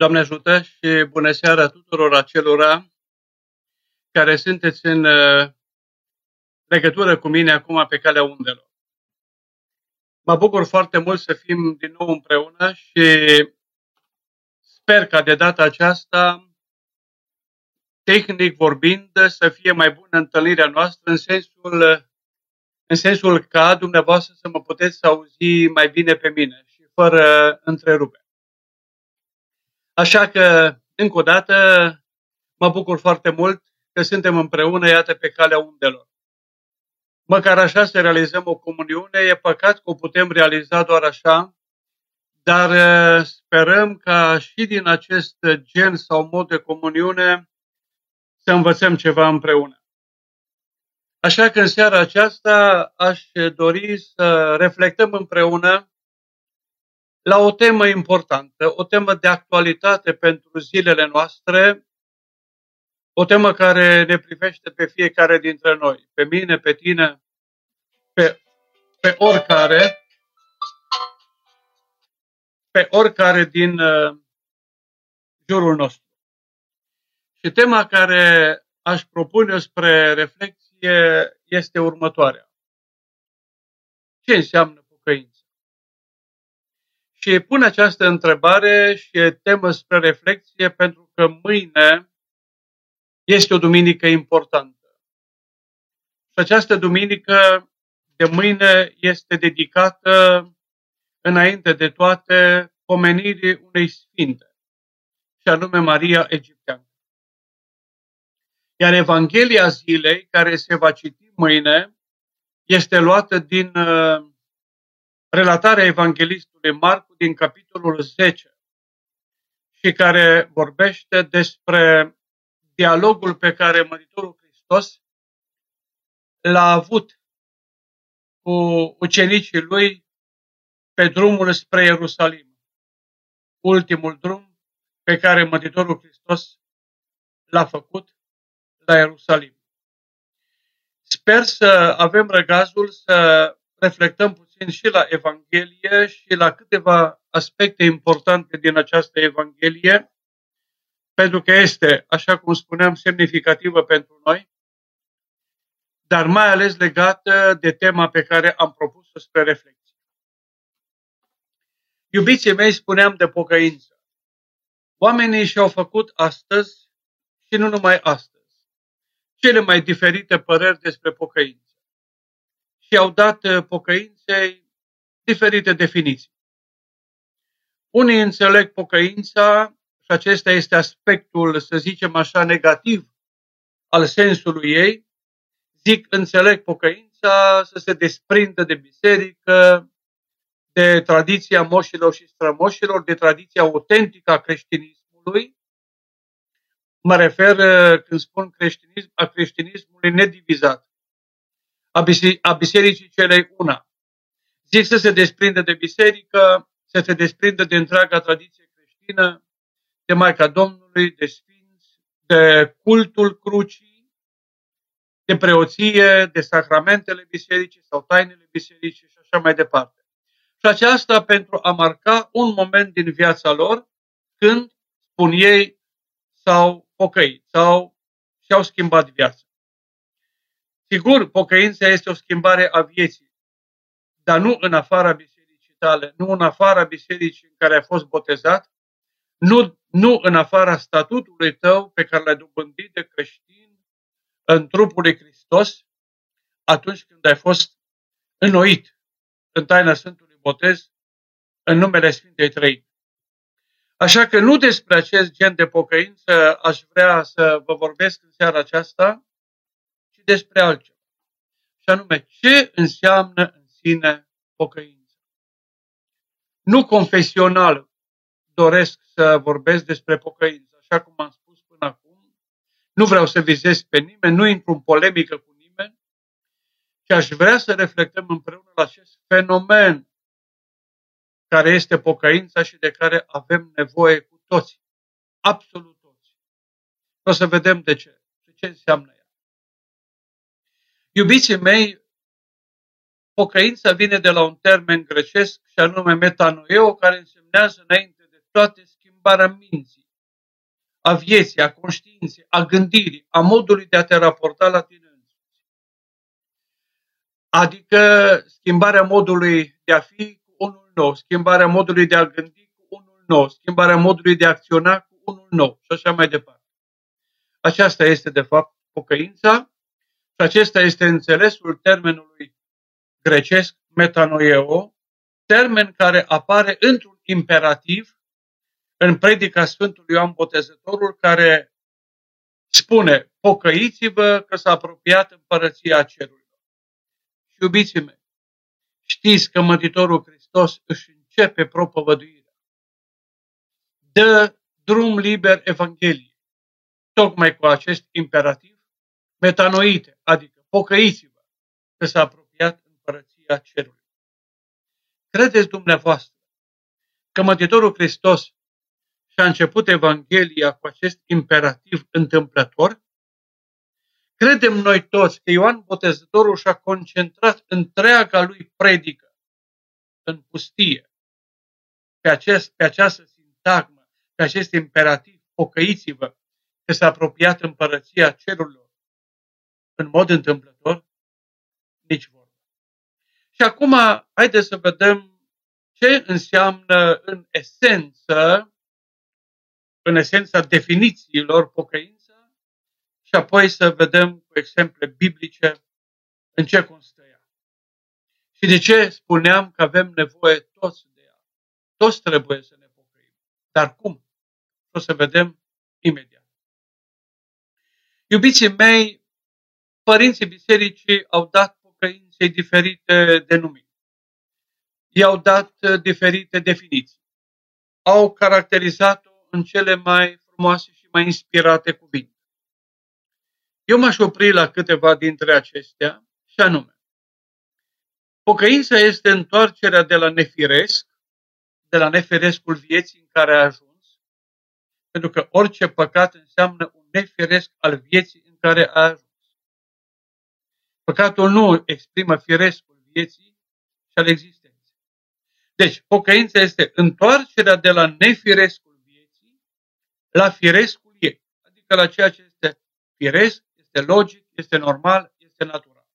Doamne ajută și bună seara tuturor acelora care sunteți în uh, legătură cu mine acum pe calea undelor. Mă bucur foarte mult să fim din nou împreună și sper ca de data aceasta, tehnic vorbind, să fie mai bună întâlnirea noastră în sensul, în sensul ca dumneavoastră să mă puteți auzi mai bine pe mine și fără întrerupe. Așa că, încă o dată, mă bucur foarte mult că suntem împreună, iată, pe calea undelor. Măcar așa să realizăm o comuniune, e păcat că o putem realiza doar așa, dar uh, sperăm ca și din acest gen sau mod de comuniune să învățăm ceva împreună. Așa că în seara aceasta aș dori să reflectăm împreună la o temă importantă, o temă de actualitate pentru zilele noastre, o temă care ne privește pe fiecare dintre noi, pe mine, pe tine, pe, pe oricare, pe oricare din uh, jurul nostru. Și tema care aș propune spre reflexie este următoarea. Ce înseamnă pocăință? Și pun această întrebare și e temă spre reflexie pentru că mâine este o duminică importantă. Și această duminică de mâine este dedicată înainte de toate pomenirii unei sfinte, și anume Maria Egipteană. Iar Evanghelia zilei, care se va citi mâine, este luată din uh, relatarea evanghelistului Marcu din capitolul 10 și care vorbește despre dialogul pe care Mântuitorul Hristos l-a avut cu ucenicii lui pe drumul spre Ierusalim. Ultimul drum pe care Mântuitorul Hristos l-a făcut la Ierusalim. Sper să avem răgazul să reflectăm puțin și la Evanghelie și la câteva aspecte importante din această Evanghelie, pentru că este, așa cum spuneam, semnificativă pentru noi, dar mai ales legată de tema pe care am propus-o spre reflexie. Iubiții mei, spuneam de pocăință. Oamenii și-au făcut astăzi și nu numai astăzi, cele mai diferite păreri despre pocăință și au dat uh, pocăinței diferite definiții. Unii înțeleg pocăința și acesta este aspectul, să zicem așa, negativ al sensului ei. Zic, înțeleg pocăința să se desprindă de biserică, de tradiția moșilor și strămoșilor, de tradiția autentică a creștinismului. Mă refer, uh, când spun creștinism, a creștinismului nedivizat a bisericii celei una. Zic să se desprindă de biserică, să se desprindă de întreaga tradiție creștină, de Maica Domnului, de Sfinți, de cultul crucii, de preoție, de sacramentele bisericii sau tainele bisericii și așa mai departe. Și aceasta pentru a marca un moment din viața lor când, spun ei, s-au pocăit sau și-au schimbat viața. Sigur, pocăința este o schimbare a vieții, dar nu în afara bisericii tale, nu în afara bisericii în care ai fost botezat, nu, nu în afara statutului tău pe care l-ai dobândit de creștin în trupul lui Hristos, atunci când ai fost înnoit în taina Sfântului Botez, în numele Sfintei Trei. Așa că nu despre acest gen de pocăință aș vrea să vă vorbesc în seara aceasta, ci despre altceva. Și anume, ce înseamnă în sine pocăința. Nu confesional doresc să vorbesc despre pocăință, așa cum am spus până acum. Nu vreau să vizez pe nimeni, nu intru în polemică cu nimeni, ci aș vrea să reflectăm împreună la acest fenomen care este pocăința și de care avem nevoie cu toți. Absolut toți. O să vedem de ce. De ce înseamnă ea. Iubiții mei, pocăința vine de la un termen grecesc și anume metanoeo, care însemnează înainte de toate schimbarea schimbarea minții, a vieții, a conștiinței, a gândirii, a modului de a te raporta la tine însuți. Adică schimbarea modului de a fi cu unul nou, schimbarea modului de a gândi cu unul nou, schimbarea modului de a acționa cu unul nou și așa mai departe. Aceasta este, de fapt, pocăința și acesta este înțelesul termenului grecesc metanoeo, termen care apare într-un imperativ în predica Sfântului Ioan Botezătorul, care spune, pocăiți-vă că s-a apropiat împărăția cerurilor. Și iubiții mei, știți că Mântuitorul Hristos își începe propovăduirea. Dă drum liber Evangheliei, tocmai cu acest imperativ, metanoite, adică pocăiți-vă că s-a apropiat împărăția cerului. Credeți dumneavoastră că Mântuitorul Hristos și-a început Evanghelia cu acest imperativ întâmplător? Credem noi toți că Ioan Botezătorul și-a concentrat întreaga lui predică în pustie pe, acest, pe această sintagmă, pe acest imperativ, pocăiți-vă, că s-a apropiat împărăția cerurilor în mod întâmplător? Nici vorba. Și acum, haideți să vedem ce înseamnă în esență în esența definițiilor pocăință și apoi să vedem cu exemple biblice în ce constă ea. Și de ce spuneam că avem nevoie toți de ea. Toți trebuie să ne pocăim. Dar cum? O să vedem imediat. Iubiții mei, părinții bisericii au dat pocăinței diferite denumiri. I-au dat diferite definiții. Au caracterizat în cele mai frumoase și mai inspirate cuvinte. Eu m-aș opri la câteva dintre acestea și anume. Pocăința este întoarcerea de la nefiresc, de la nefirescul vieții în care a ajuns, pentru că orice păcat înseamnă un nefiresc al vieții în care a ajuns. Păcatul nu exprimă firescul vieții și al existenței. Deci, pocăința este întoarcerea de la nefirescul la firescul ei, adică la ceea ce este firesc, este logic, este normal, este natural.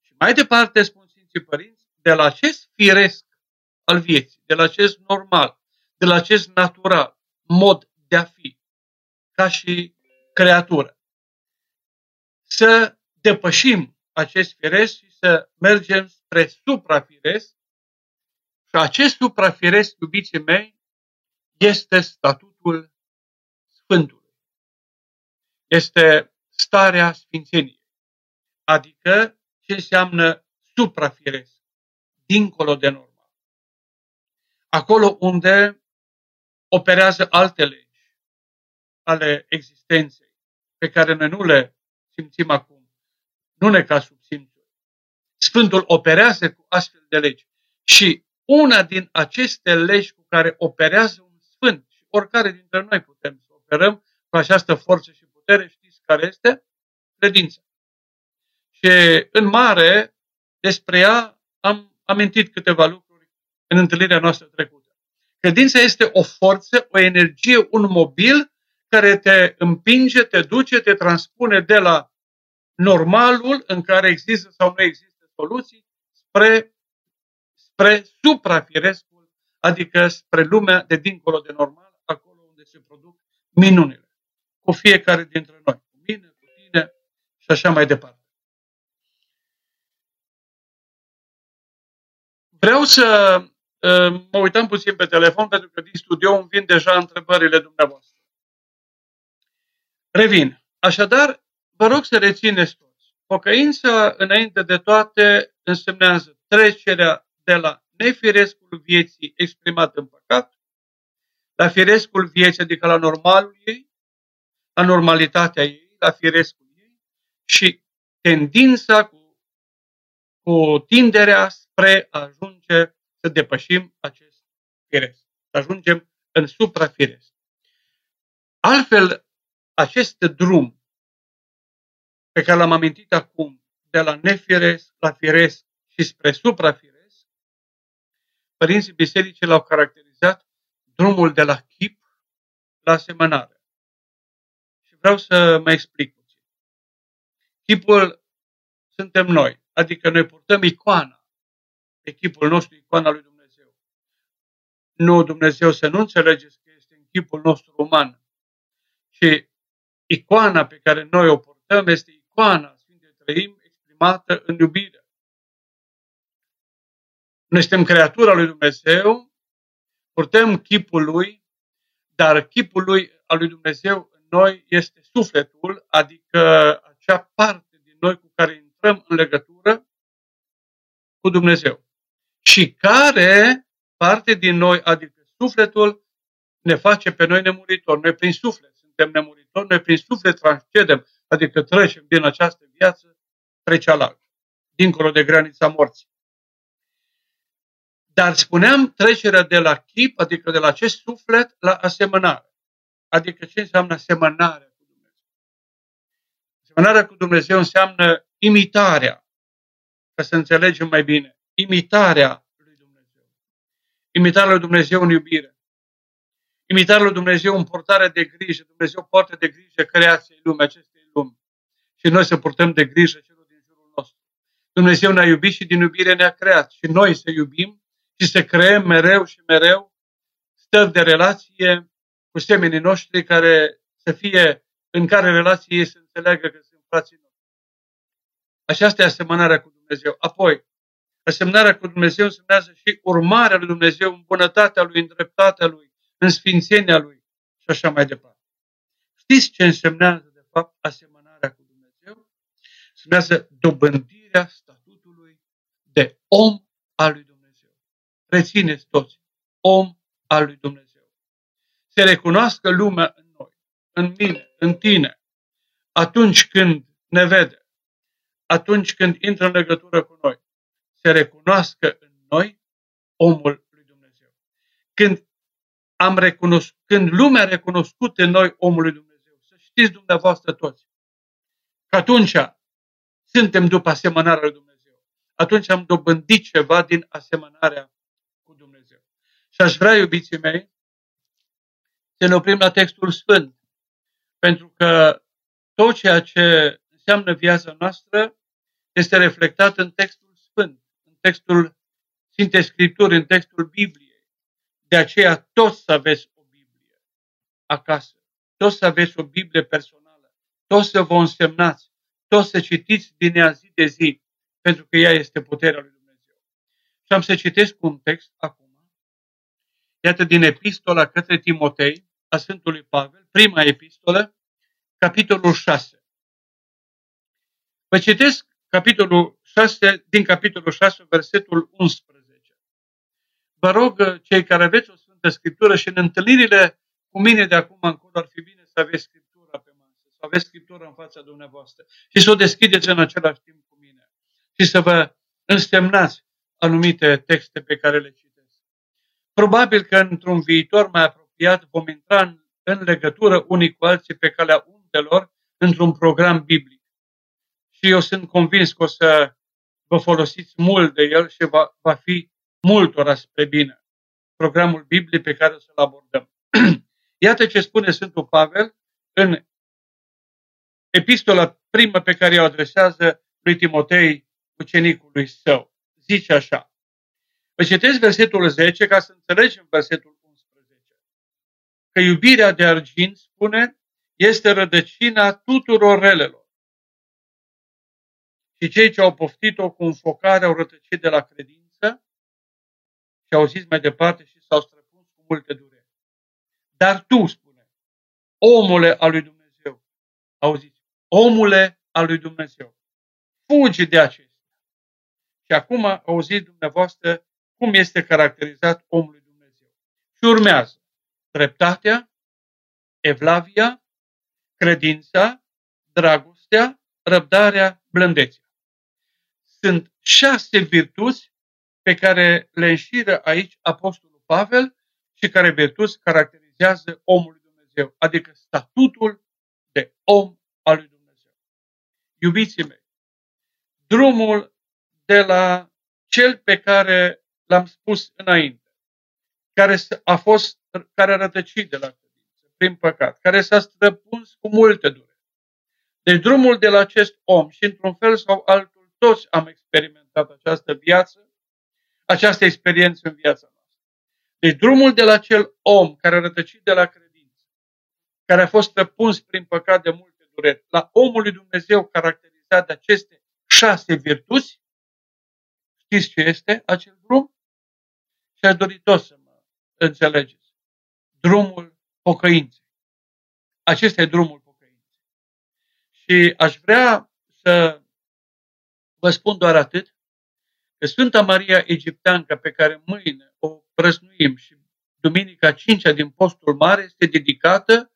Și mai departe spun Sfinții Părinți, de la acest firesc al vieții, de la acest normal, de la acest natural mod de a fi, ca și creatură. Să depășim acest firesc și să mergem spre suprafiresc și acest suprafiresc, iubiții mei, este statut Duhul Sfântului. Este starea Sfințeniei, adică ce înseamnă suprafiresc, dincolo de normal. Acolo unde operează alte legi ale existenței, pe care noi nu le simțim acum, nu ne ca sub simțuri. Sfântul operează cu astfel de legi și una din aceste legi cu care operează un sfânt oricare dintre noi putem să operăm cu această forță și putere, știți care este? Credința. Și în mare, despre ea am amintit câteva lucruri în întâlnirea noastră trecută. Credința este o forță, o energie, un mobil care te împinge, te duce, te transpune de la normalul în care există sau nu există soluții spre, spre suprafirescul, adică spre lumea de dincolo de normal se produc minunile. Cu fiecare dintre noi. Cu mine, cu tine și așa mai departe. Vreau să uh, mă uităm puțin pe telefon pentru că din studio îmi vin deja întrebările dumneavoastră. Revin. Așadar, vă rog să rețineți toți. Pocăința, înainte de toate, însemnează trecerea de la nefirescul vieții exprimat în păcat la firescul vieții, adică la normalul ei, la normalitatea ei, la firescul ei și tendința cu, cu tinderea spre a ajunge să depășim acest firesc, să ajungem în suprafiresc. Altfel, acest drum pe care l-am amintit acum, de la nefiresc la firesc și spre suprafiresc, părinții bisericii l-au caracterizat drumul de la chip la asemănare. Și vreau să mă explic puțin. Chipul suntem noi, adică noi purtăm icoana, echipul nostru, icoana lui Dumnezeu. Nu Dumnezeu să nu înțelegeți că este în chipul nostru uman. Și icoana pe care noi o purtăm este icoana Sfintei Trăim exprimată în iubire. Noi suntem creatura lui Dumnezeu, purtăm chipul lui, dar chipul lui al lui Dumnezeu în noi este sufletul, adică acea parte din noi cu care intrăm în legătură cu Dumnezeu. Și care parte din noi, adică sufletul, ne face pe noi nemuritori. Noi prin suflet suntem nemuritori, noi prin suflet transcedem, adică trecem din această viață, trece la dincolo de granița morții. Dar spuneam trecerea de la chip, adică de la acest suflet, la asemănare. Adică ce înseamnă asemănarea cu Dumnezeu? Asemănarea cu Dumnezeu înseamnă imitarea, ca să înțelegem mai bine. Imitarea lui Dumnezeu. Imitarea lui Dumnezeu în iubire. Imitarea lui Dumnezeu în portare de grijă. Dumnezeu poartă de grijă creației lumii, acestei lumi. Și noi să purtăm de grijă celor din jurul nostru. Dumnezeu ne-a iubit și din iubire ne-a creat. Și noi să iubim și să creăm mereu și mereu stări de relație cu semenii noștri care să fie, în care relație ei să înțeleagă că sunt frații noștri. Aceasta e asemănarea cu Dumnezeu. Apoi, asemănarea cu Dumnezeu însemnează și urmarea lui Dumnezeu în bunătatea lui, în dreptatea lui, în sfințenia lui și așa mai departe. Știți ce însemnează, de fapt, asemănarea cu Dumnezeu? Însemnează dobândirea statutului de om al lui Dumnezeu rețineți toți, om al lui Dumnezeu. Se recunoască lumea în noi, în mine, în tine, atunci când ne vede, atunci când intră în legătură cu noi, se recunoască în noi omul lui Dumnezeu. Când am recunoscut, când lumea a recunoscut în noi omul lui Dumnezeu, să știți dumneavoastră toți, că atunci suntem după asemănarea lui Dumnezeu. Atunci am dobândit ceva din asemănarea și aș vrea, iubiții mei, să ne oprim la textul Sfânt. Pentru că tot ceea ce înseamnă viața noastră este reflectat în textul Sfânt, în textul Sfintei Scripturi, în textul Bibliei. De aceea toți să aveți o Biblie acasă, toți să aveți o Biblie personală, toți să vă însemnați, toți să citiți din ea zi de zi, pentru că ea este puterea lui Dumnezeu. Și am să citesc un text acum Iată din epistola către Timotei a Sfântului Pavel, prima epistolă, capitolul 6. Vă citesc capitolul 6, din capitolul 6, versetul 11. Vă rog, cei care aveți o Sfântă Scriptură și în întâlnirile cu mine de acum încolo ar fi bine să aveți Scriptura pe masă, să aveți Scriptura în fața dumneavoastră și să o deschideți în același timp cu mine și să vă însemnați anumite texte pe care le citiți. Probabil că într-un viitor mai apropiat vom intra în, în legătură unii cu alții pe calea undelor într-un program biblic. Și eu sunt convins că o să vă folosiți mult de el și va, va fi multora spre bine. Programul biblic pe care o să-l abordăm. Iată ce spune Sfântul Pavel în epistola primă pe care o adresează lui Timotei, ucenicului său. Zice așa, Vă citesc versetul 10 ca să înțelegem versetul 11. Că iubirea de argint, spune, este rădăcina tuturor relelor. Și cei ce au poftit-o cu înfocare au rătăcit de la credință și au zis mai departe și s-au străpuns cu multe dureri. Dar tu, spune, omule al lui Dumnezeu, auziți, omule al lui Dumnezeu, fugi de acestea. Și acum auziți dumneavoastră cum este caracterizat omul lui Dumnezeu. Și urmează dreptatea, evlavia, credința, dragostea, răbdarea, blândețea. Sunt șase virtuți pe care le înșiră aici Apostolul Pavel și care virtuți caracterizează omul lui Dumnezeu, adică statutul de om al lui Dumnezeu. Iubiții mei, drumul de la cel pe care l-am spus înainte. care a fost, care a rătăcit de la credință, prin păcat, care s-a străpuns cu multe dureri. Deci drumul de la acest om și într-un fel sau altul toți am experimentat această viață, această experiență în viața noastră. Deci drumul de la acel om care a rătăcit de la credință, care a fost străpuns prin păcat de multe dureri, la omul lui Dumnezeu caracterizat de aceste șase virtuți, știți ce este acel drum? Și aș dori tot să mă înțelegeți. Drumul pocăinței. Acesta e drumul pocăinței. Și aș vrea să vă spun doar atât, că Sfânta Maria Egipteancă, pe care mâine o prăznuim și Duminica 5 din Postul Mare, este dedicată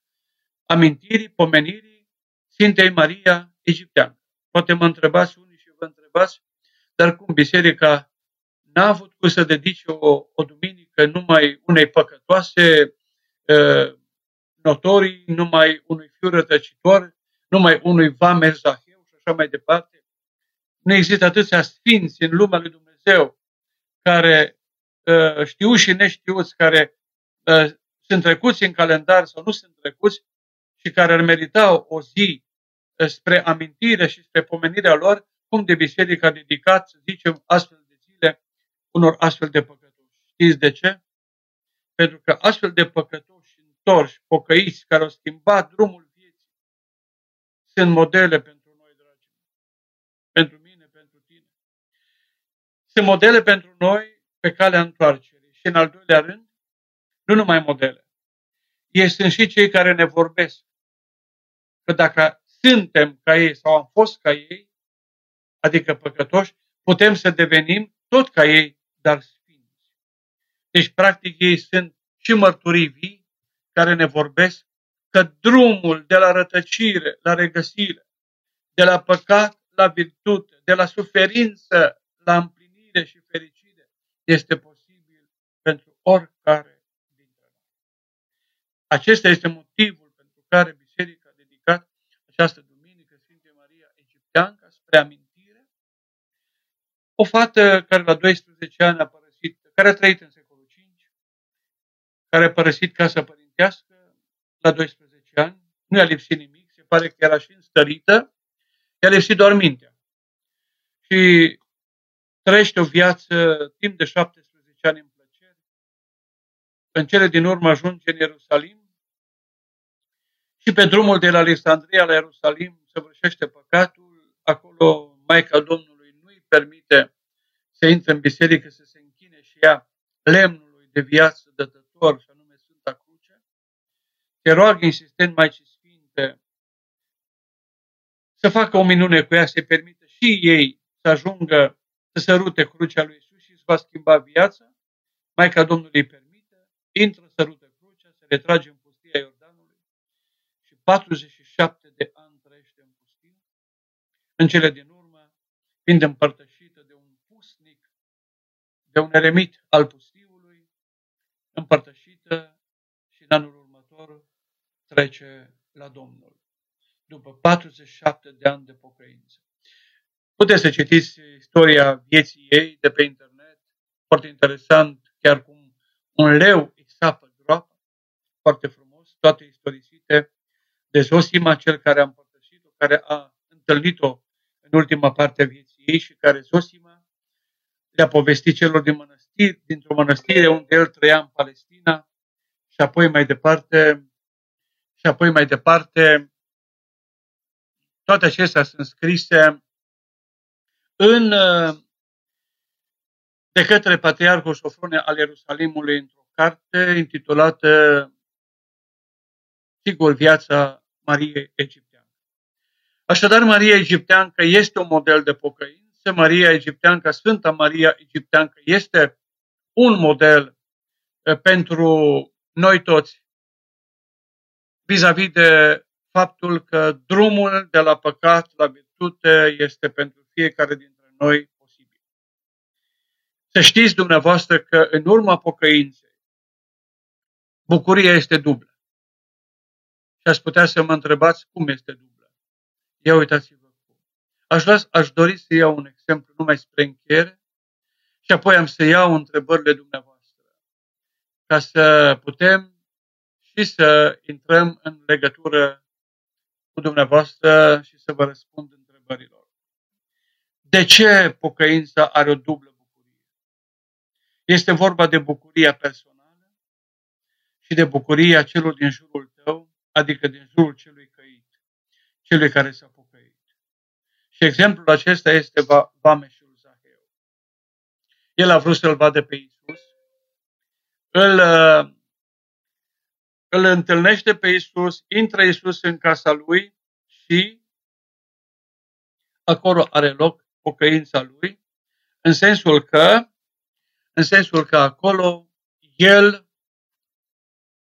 amintirii, pomenirii Sfintei Maria Egipteancă. Poate mă întrebați unii și vă întrebați, dar cum biserica n-a avut cum să dedice o, o duminică numai unei păcătoase uh, notorii, numai unui fiu rătăcitor, numai unui vamer zaheu și așa mai departe. Nu există atâția sfinți în lumea lui Dumnezeu care uh, știu și neștiuți, care uh, sunt trecuți în calendar sau nu sunt trecuți și care ar merita o zi spre amintire și spre pomenirea lor, cum de biserică a dedicat, să zicem, astfel de zile unor astfel de păcătoși. Știți de ce? Pentru că astfel de păcătoși întorși, pocăiți, care au schimbat drumul vieții, sunt modele pentru noi, dragi. Pentru mine, pentru tine. Sunt modele pentru noi pe calea întoarcerii. Și în al doilea rând, nu numai modele. Ei sunt și cei care ne vorbesc. Că dacă suntem ca ei sau am fost ca ei, adică păcătoși, putem să devenim tot ca ei, dar sfinți. Deci, practic, ei sunt și mărturii vii care ne vorbesc că drumul de la rătăcire la regăsire, de la păcat la virtute, de la suferință la împlinire și fericire, este posibil pentru oricare dintre noi. Acesta este motivul pentru care Biserica a dedicat această duminică Sfinte Maria Egipteanca spre amintire. O fată care la 12 ani a părăsit, care a trăit în secolul 5, care a părăsit casa părintească la 12 ani, nu i-a lipsit nimic, se pare că era și înstărită, i-a lipsit doar mintea. Și trăiește o viață timp de 17 ani în plăcere. În cele din urmă ajunge în Ierusalim, și pe drumul de la Alexandria la Ierusalim săvârșește păcatul, acolo Maica Domnului nu îi permite să intre în biserică, să se închine și ia lemnului de viață dătător, și anume Sfânta Cruce. Se roagă insistent Maicii Sfinte să facă o minune cu ea, să-i permită și ei să ajungă să sărute crucea lui Isus și să va schimba viața. Maica Domnului îi permite, intră, sărută crucea, se retrage în 47 de ani trăiește în pustie, în cele din urmă, fiind împărtășită de un pusnic, de un eremit al pustiului, împărtășită și în anul următor trece la Domnul, după 47 de ani de pocăință. Puteți să citiți istoria vieții ei de pe internet, foarte interesant, chiar cum un leu îi sapă groapa, foarte frumos, toate istorisite. De Zosima, cel care a împărtășit-o, care a întâlnit-o în ultima parte a vieții ei și care Zosima le-a povestit celor din mănăstiri, dintr-o mănăstire unde el trăia în Palestina și apoi mai departe și apoi mai departe. Toate acestea sunt scrise în de către Patriarhul Sofrone al Ierusalimului într-o carte intitulată sigur, viața Mariei Egipteană. Așadar, Maria Egipteancă este un model de pocăință, Maria Egipteancă, Sfânta Maria Egipteancă este un model eh, pentru noi toți vis-a-vis de faptul că drumul de la păcat la virtute este pentru fiecare dintre noi posibil. Să știți dumneavoastră că în urma pocăinței, bucuria este dublă. Și aș putea să mă întrebați cum este dublă. Ia uitați-vă cum. Aș, vrea, aș dori să iau un exemplu numai spre încheiere și apoi am să iau întrebările dumneavoastră. ca să putem și să intrăm în legătură cu dumneavoastră și să vă răspund întrebărilor. De ce pocăința are o dublă bucurie? Este vorba de bucuria personală și de bucuria celor din jurul tău, adică din jurul celui căit, celui care s-a pocăit. Și exemplul acesta este Vameșul Zaheu. El a vrut să-l vadă pe Isus, îl uh, îl întâlnește pe Isus, intră Isus în casa lui și acolo are loc pocăința lui, în sensul că, în sensul că acolo el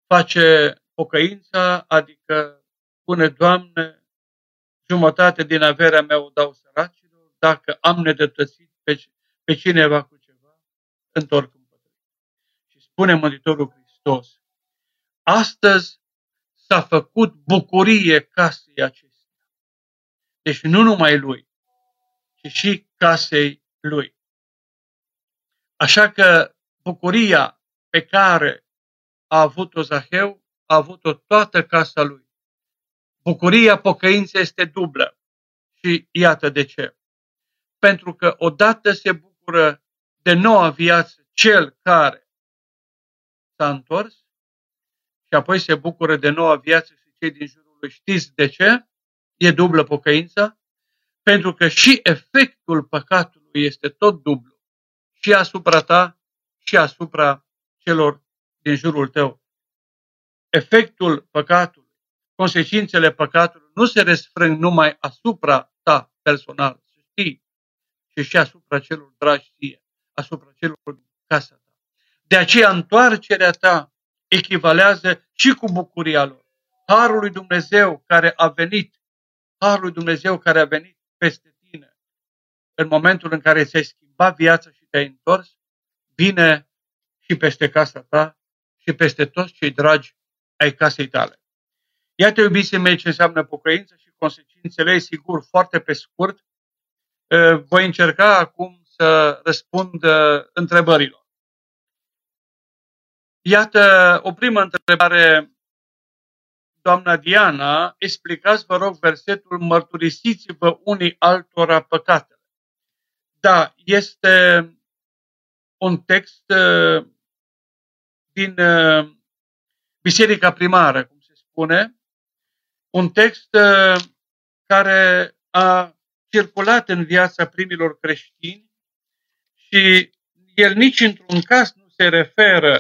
face pocăința, adică spune, Doamne, jumătate din averea mea o dau săracilor, dacă am nedătățit pe, pe cineva cu ceva, întorc împotriva. Și spune Mântuitorul Hristos, Astăzi s-a făcut bucurie casei acestea. Deci nu numai lui, ci și casei lui. Așa că bucuria pe care a avut-o Zaheu, a avut-o toată casa lui. Bucuria pocăinței este dublă. Și iată de ce. Pentru că odată se bucură de noua viață cel care s-a întors și apoi se bucură de noua viață și cei din jurul lui. Știți de ce? E dublă pocăința? Pentru că și efectul păcatului este tot dublu. Și asupra ta și asupra celor din jurul tău. Efectul păcatului, consecințele păcatului nu se resfrâng numai asupra ta personal, să știi, ci și asupra celor dragi ție, asupra celor din casa ta. De aceea întoarcerea ta echivalează și cu bucuria lor. Harul lui Dumnezeu care a venit, Harul lui Dumnezeu care a venit peste tine în momentul în care ți-ai schimbat viața și te-ai întors, vine și peste casa ta și peste toți cei dragi ai casei tale. Iată, iubiții mei, ce înseamnă pocăință și consecințele ei, sigur, foarte pe scurt. Voi încerca acum să răspund întrebărilor. Iată o primă întrebare, doamna Diana, explicați, vă rog, versetul mărturisiți-vă unii altora păcatele. Da, este un text uh, din uh, Biserica Primară, cum se spune, un text uh, care a circulat în viața primilor creștini și el nici într-un caz nu se referă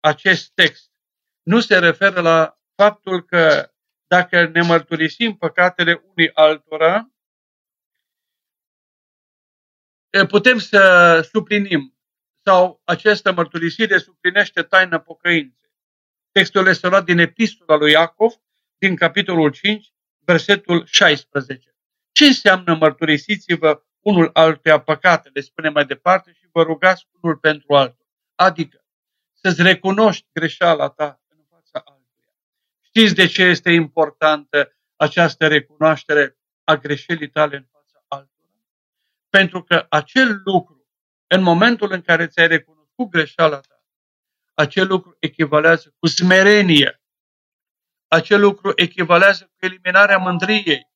acest text nu se referă la faptul că dacă ne mărturisim păcatele unii altora, putem să suplinim sau această mărturisire suplinește taina pocăinței. Textul este luat din epistola lui Iacov, din capitolul 5, versetul 16. Ce înseamnă mărturisiți-vă unul altuia păcatele, spune mai departe, și vă rugați unul pentru altul. Adică, să-ți recunoști greșeala ta în fața altuia. Știți de ce este importantă această recunoaștere a greșelii tale în fața altora? Pentru că acel lucru, în momentul în care ți-ai recunoscut greșeala ta, acel lucru echivalează cu smerenie, acel lucru echivalează cu eliminarea mândriei,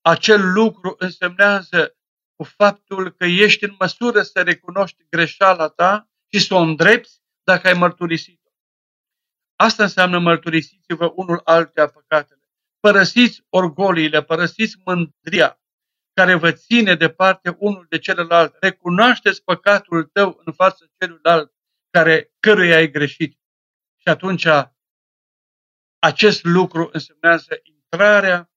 acel lucru însemnează cu faptul că ești în măsură să recunoști greșeala ta și să o îndrepți dacă ai mărturisit-o. Asta înseamnă mărturisiți-vă unul altuia păcatele. Părăsiți orgoliile, părăsiți mândria care vă ține departe unul de celălalt. Recunoașteți păcatul tău în fața celuilalt care, căruia ai greșit. Și atunci acest lucru însemnează intrarea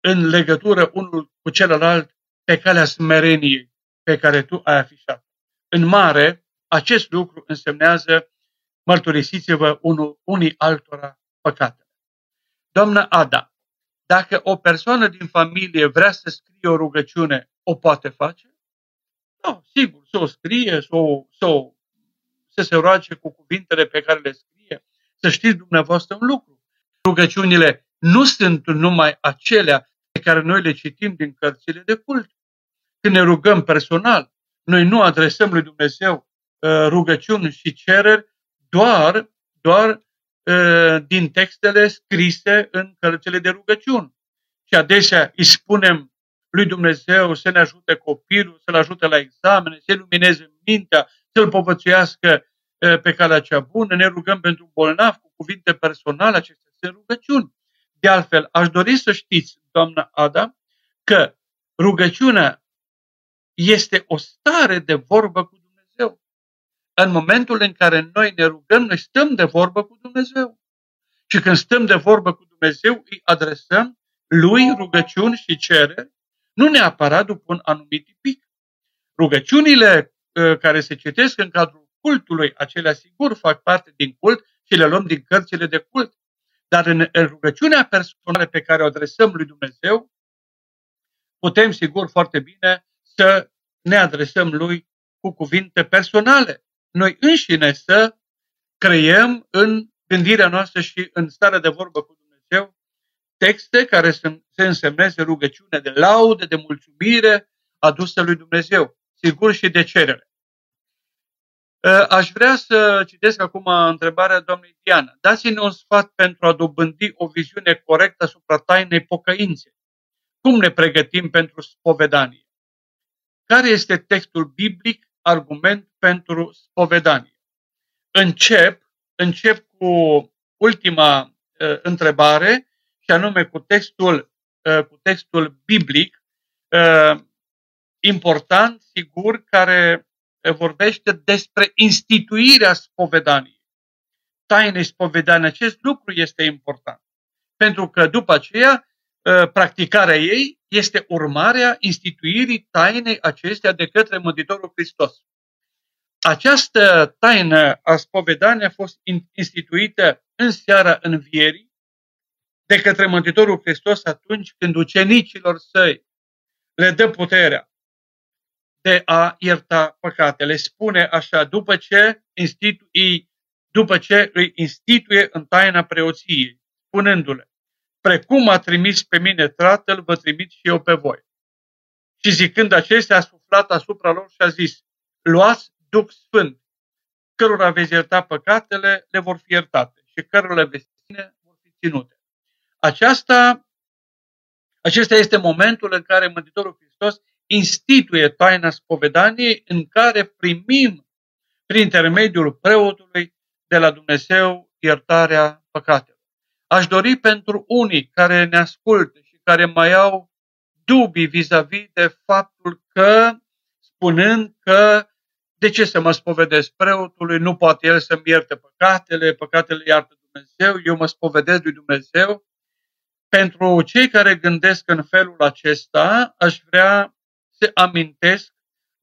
în legătură unul cu celălalt pe calea smereniei pe care tu ai afișat. În mare, acest lucru însemnează mărturisiți-vă unul, unii altora păcatele. Doamnă Ada, dacă o persoană din familie vrea să scrie o rugăciune, o poate face? Da, sigur, să o scrie, să, o, să, o, să se roage cu cuvintele pe care le scrie. Să știți dumneavoastră un lucru. Rugăciunile nu sunt numai acelea pe care noi le citim din cărțile de cult. Când ne rugăm personal, noi nu adresăm lui Dumnezeu Uh, rugăciuni și cereri doar, doar uh, din textele scrise în cărțile de rugăciuni. Și adesea îi spunem lui Dumnezeu să ne ajute copilul, să-l ajute la examene, să lumineze mintea, să-l povățuiască pe calea cea bună, ne rugăm pentru bolnav cu cuvinte personale, acestea sunt rugăciuni. De altfel, aș dori să știți, doamna Ada, că rugăciunea este o stare de vorbă cu Dumnezeu. În momentul în care noi ne rugăm, noi stăm de vorbă cu Dumnezeu. Și când stăm de vorbă cu Dumnezeu, îi adresăm lui rugăciuni și cereri, nu neapărat după un anumit tipic. Rugăciunile uh, care se citesc în cadrul cultului, acelea sigur fac parte din cult și le luăm din cărțile de cult. Dar în, în rugăciunea personală pe care o adresăm lui Dumnezeu, putem sigur foarte bine să ne adresăm lui cu cuvinte personale. Noi înșine să creăm în gândirea noastră și în starea de vorbă cu Dumnezeu texte care să se însemneze rugăciune de laude, de mulțumire adusă lui Dumnezeu, sigur și de cerere. Ă, aș vrea să citesc acum întrebarea doamnei Diana. Dați-ne un sfat pentru a dobândi o viziune corectă asupra tainei pocăinței. Cum ne pregătim pentru spovedanie? Care este textul biblic argument pentru spovedanie? Încep, încep cu ultima uh, întrebare și anume cu textul, uh, cu textul biblic uh, important, sigur, care vorbește despre instituirea spovedaniei. Tainei spovedanii. Acest lucru este important. Pentru că după aceea, ă, practicarea ei este urmarea instituirii tainei acestea de către Mântuitorul Hristos. Această taină a spovedanii a fost instituită în seara învierii de către Mântuitorul Hristos atunci când ucenicilor săi le dă puterea de a ierta păcatele. Spune așa, după ce, institui, după ce îi instituie în taina preoției, spunându-le, precum a trimis pe mine Tatăl, vă trimit și eu pe voi. Și zicând acestea, a suflat asupra lor și a zis, luați Duh Sfânt, cărora veți ierta păcatele, le vor fi iertate și cărora le veți ține, vor fi ținute. Aceasta, acesta este momentul în care Mântuitorul Hristos instituie taina spovedaniei în care primim prin intermediul preotului de la Dumnezeu iertarea păcatelor. Aș dori pentru unii care ne ascultă și care mai au dubii vis-a-vis de faptul că, spunând că de ce să mă spovedesc preotului, nu poate el să-mi ierte păcatele, păcatele iartă Dumnezeu, eu mă spovedesc lui Dumnezeu. Pentru cei care gândesc în felul acesta, aș vrea se amintesc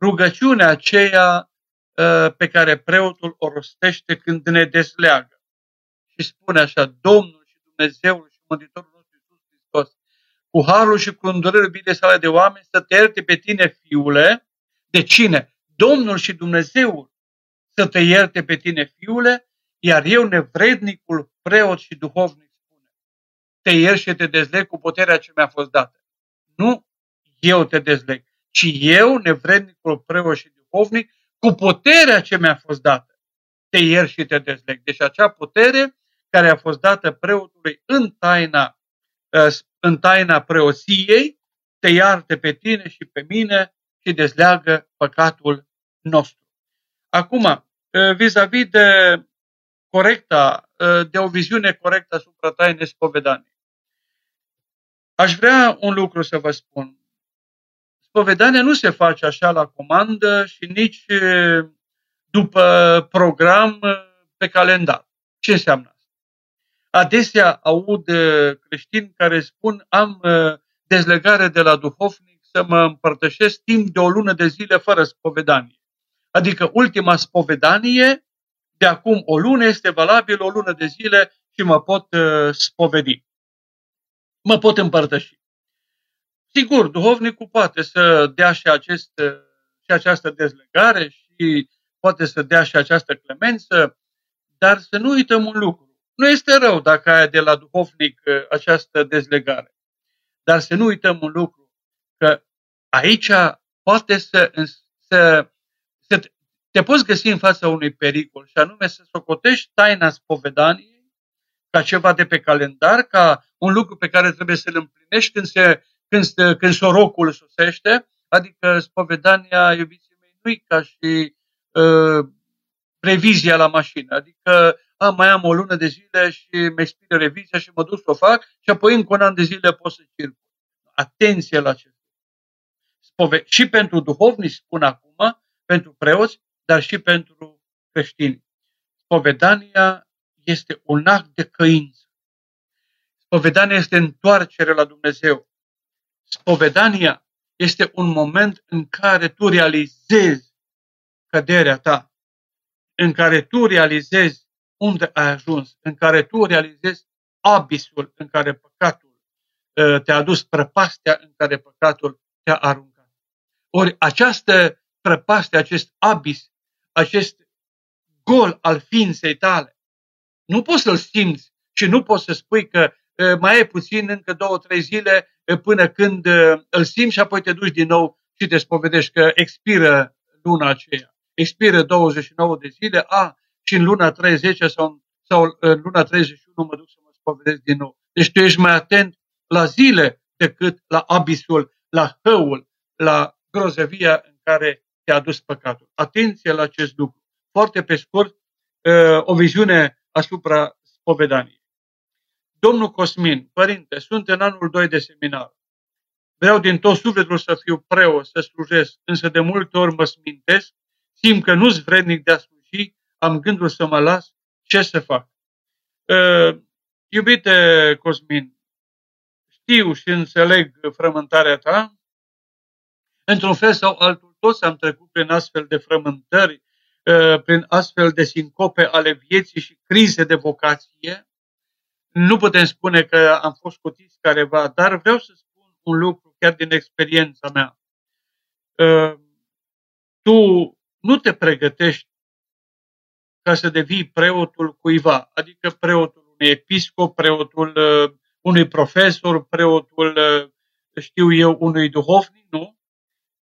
rugăciunea aceea ă, pe care preotul o rostește când ne desleagă. Și spune așa, Domnul și Dumnezeul și Mântuitorul nostru Iisus Hristos, cu harul și cu îndurările bine sale de oameni, să te ierte pe tine, fiule, de cine? Domnul și Dumnezeul să te ierte pe tine, fiule, iar eu, nevrednicul, preot și duhovnic, spune, te iert și te dezleg cu puterea ce mi-a fost dată. Nu eu te dezleg, ci eu, nevrednicul preot și duhovnic, cu puterea ce mi-a fost dată, te ier și te dezleg. Deci acea putere care a fost dată preotului în taina, uh, în taina preoției, te iarte pe tine și pe mine și dezleagă păcatul nostru. Acum, uh, vis-a-vis de corecta, uh, de o viziune corectă asupra tainei spovedanii. Aș vrea un lucru să vă spun. Spovedania nu se face așa la comandă și nici după program pe calendar. Ce înseamnă asta? Adesea aud creștini care spun am dezlegare de la duhovnic să mă împărtășesc timp de o lună de zile fără spovedanie. Adică ultima spovedanie de acum o lună este valabil o lună de zile și mă pot spovedi. Mă pot împărtăși. Sigur, duhovnicul poate să dea și, acest, și această dezlegare și poate să dea și această clemență, dar să nu uităm un lucru. Nu este rău dacă ai de la duhovnic uh, această dezlegare. Dar să nu uităm un lucru, că aici poate să, să, să te poți găsi în fața unui pericol și anume să socotești taina spovedaniei ca ceva de pe calendar, ca un lucru pe care trebuie să-l împlinești când, se, când, când sorocul sosește, adică spovedania, iubiții mei, nu ca și uh, revizia la mașină, adică a, mai am o lună de zile și mi expiră revizia și mă duc să o fac și apoi încă un an de zile pot să circul. Atenție la acest lucru. Și pentru duhovnici spun acum, pentru preoți, dar și pentru creștini. Spovedania este un act de căință. Spovedania este întoarcere la Dumnezeu. Spovedania este un moment în care tu realizezi căderea ta, în care tu realizezi unde ai ajuns, în care tu realizezi abisul în care păcatul uh, te-a adus, prăpastea în care păcatul te-a aruncat. Ori această prăpastie, acest abis, acest gol al ființei tale, nu poți să-l simți și nu poți să spui că uh, mai e puțin, încă două, trei zile, uh, până când îl simți și apoi te duci din nou și te spovedești că expiră luna aceea. Expiră 29 de zile, a, și în luna 30 sau, sau în luna 31 mă duc să mă spovedesc din nou. Deci tu ești mai atent la zile decât la abisul, la hăul, la grozăvia în care te-a dus păcatul. Atenție la acest lucru. Foarte pe scurt, ă, o viziune asupra spovedaniei. Domnul Cosmin, părinte, sunt în anul 2 de seminar. Vreau din tot sufletul să fiu preot, să slujesc, însă de multe ori mă smintesc, simt că nu-s vrednic de a sluji am gândul să mă las, ce să fac? Uh, iubite Cosmin, știu și înțeleg frământarea ta. Într-un fel sau altul, toți am trecut prin astfel de frământări, uh, prin astfel de sincope ale vieții și crize de vocație. Nu putem spune că am fost scutiți careva, dar vreau să spun un lucru chiar din experiența mea. Uh, tu nu te pregătești ca să devii preotul cuiva, adică preotul unui episcop, preotul uh, unui profesor, preotul, uh, știu eu, unui duhovnic, nu?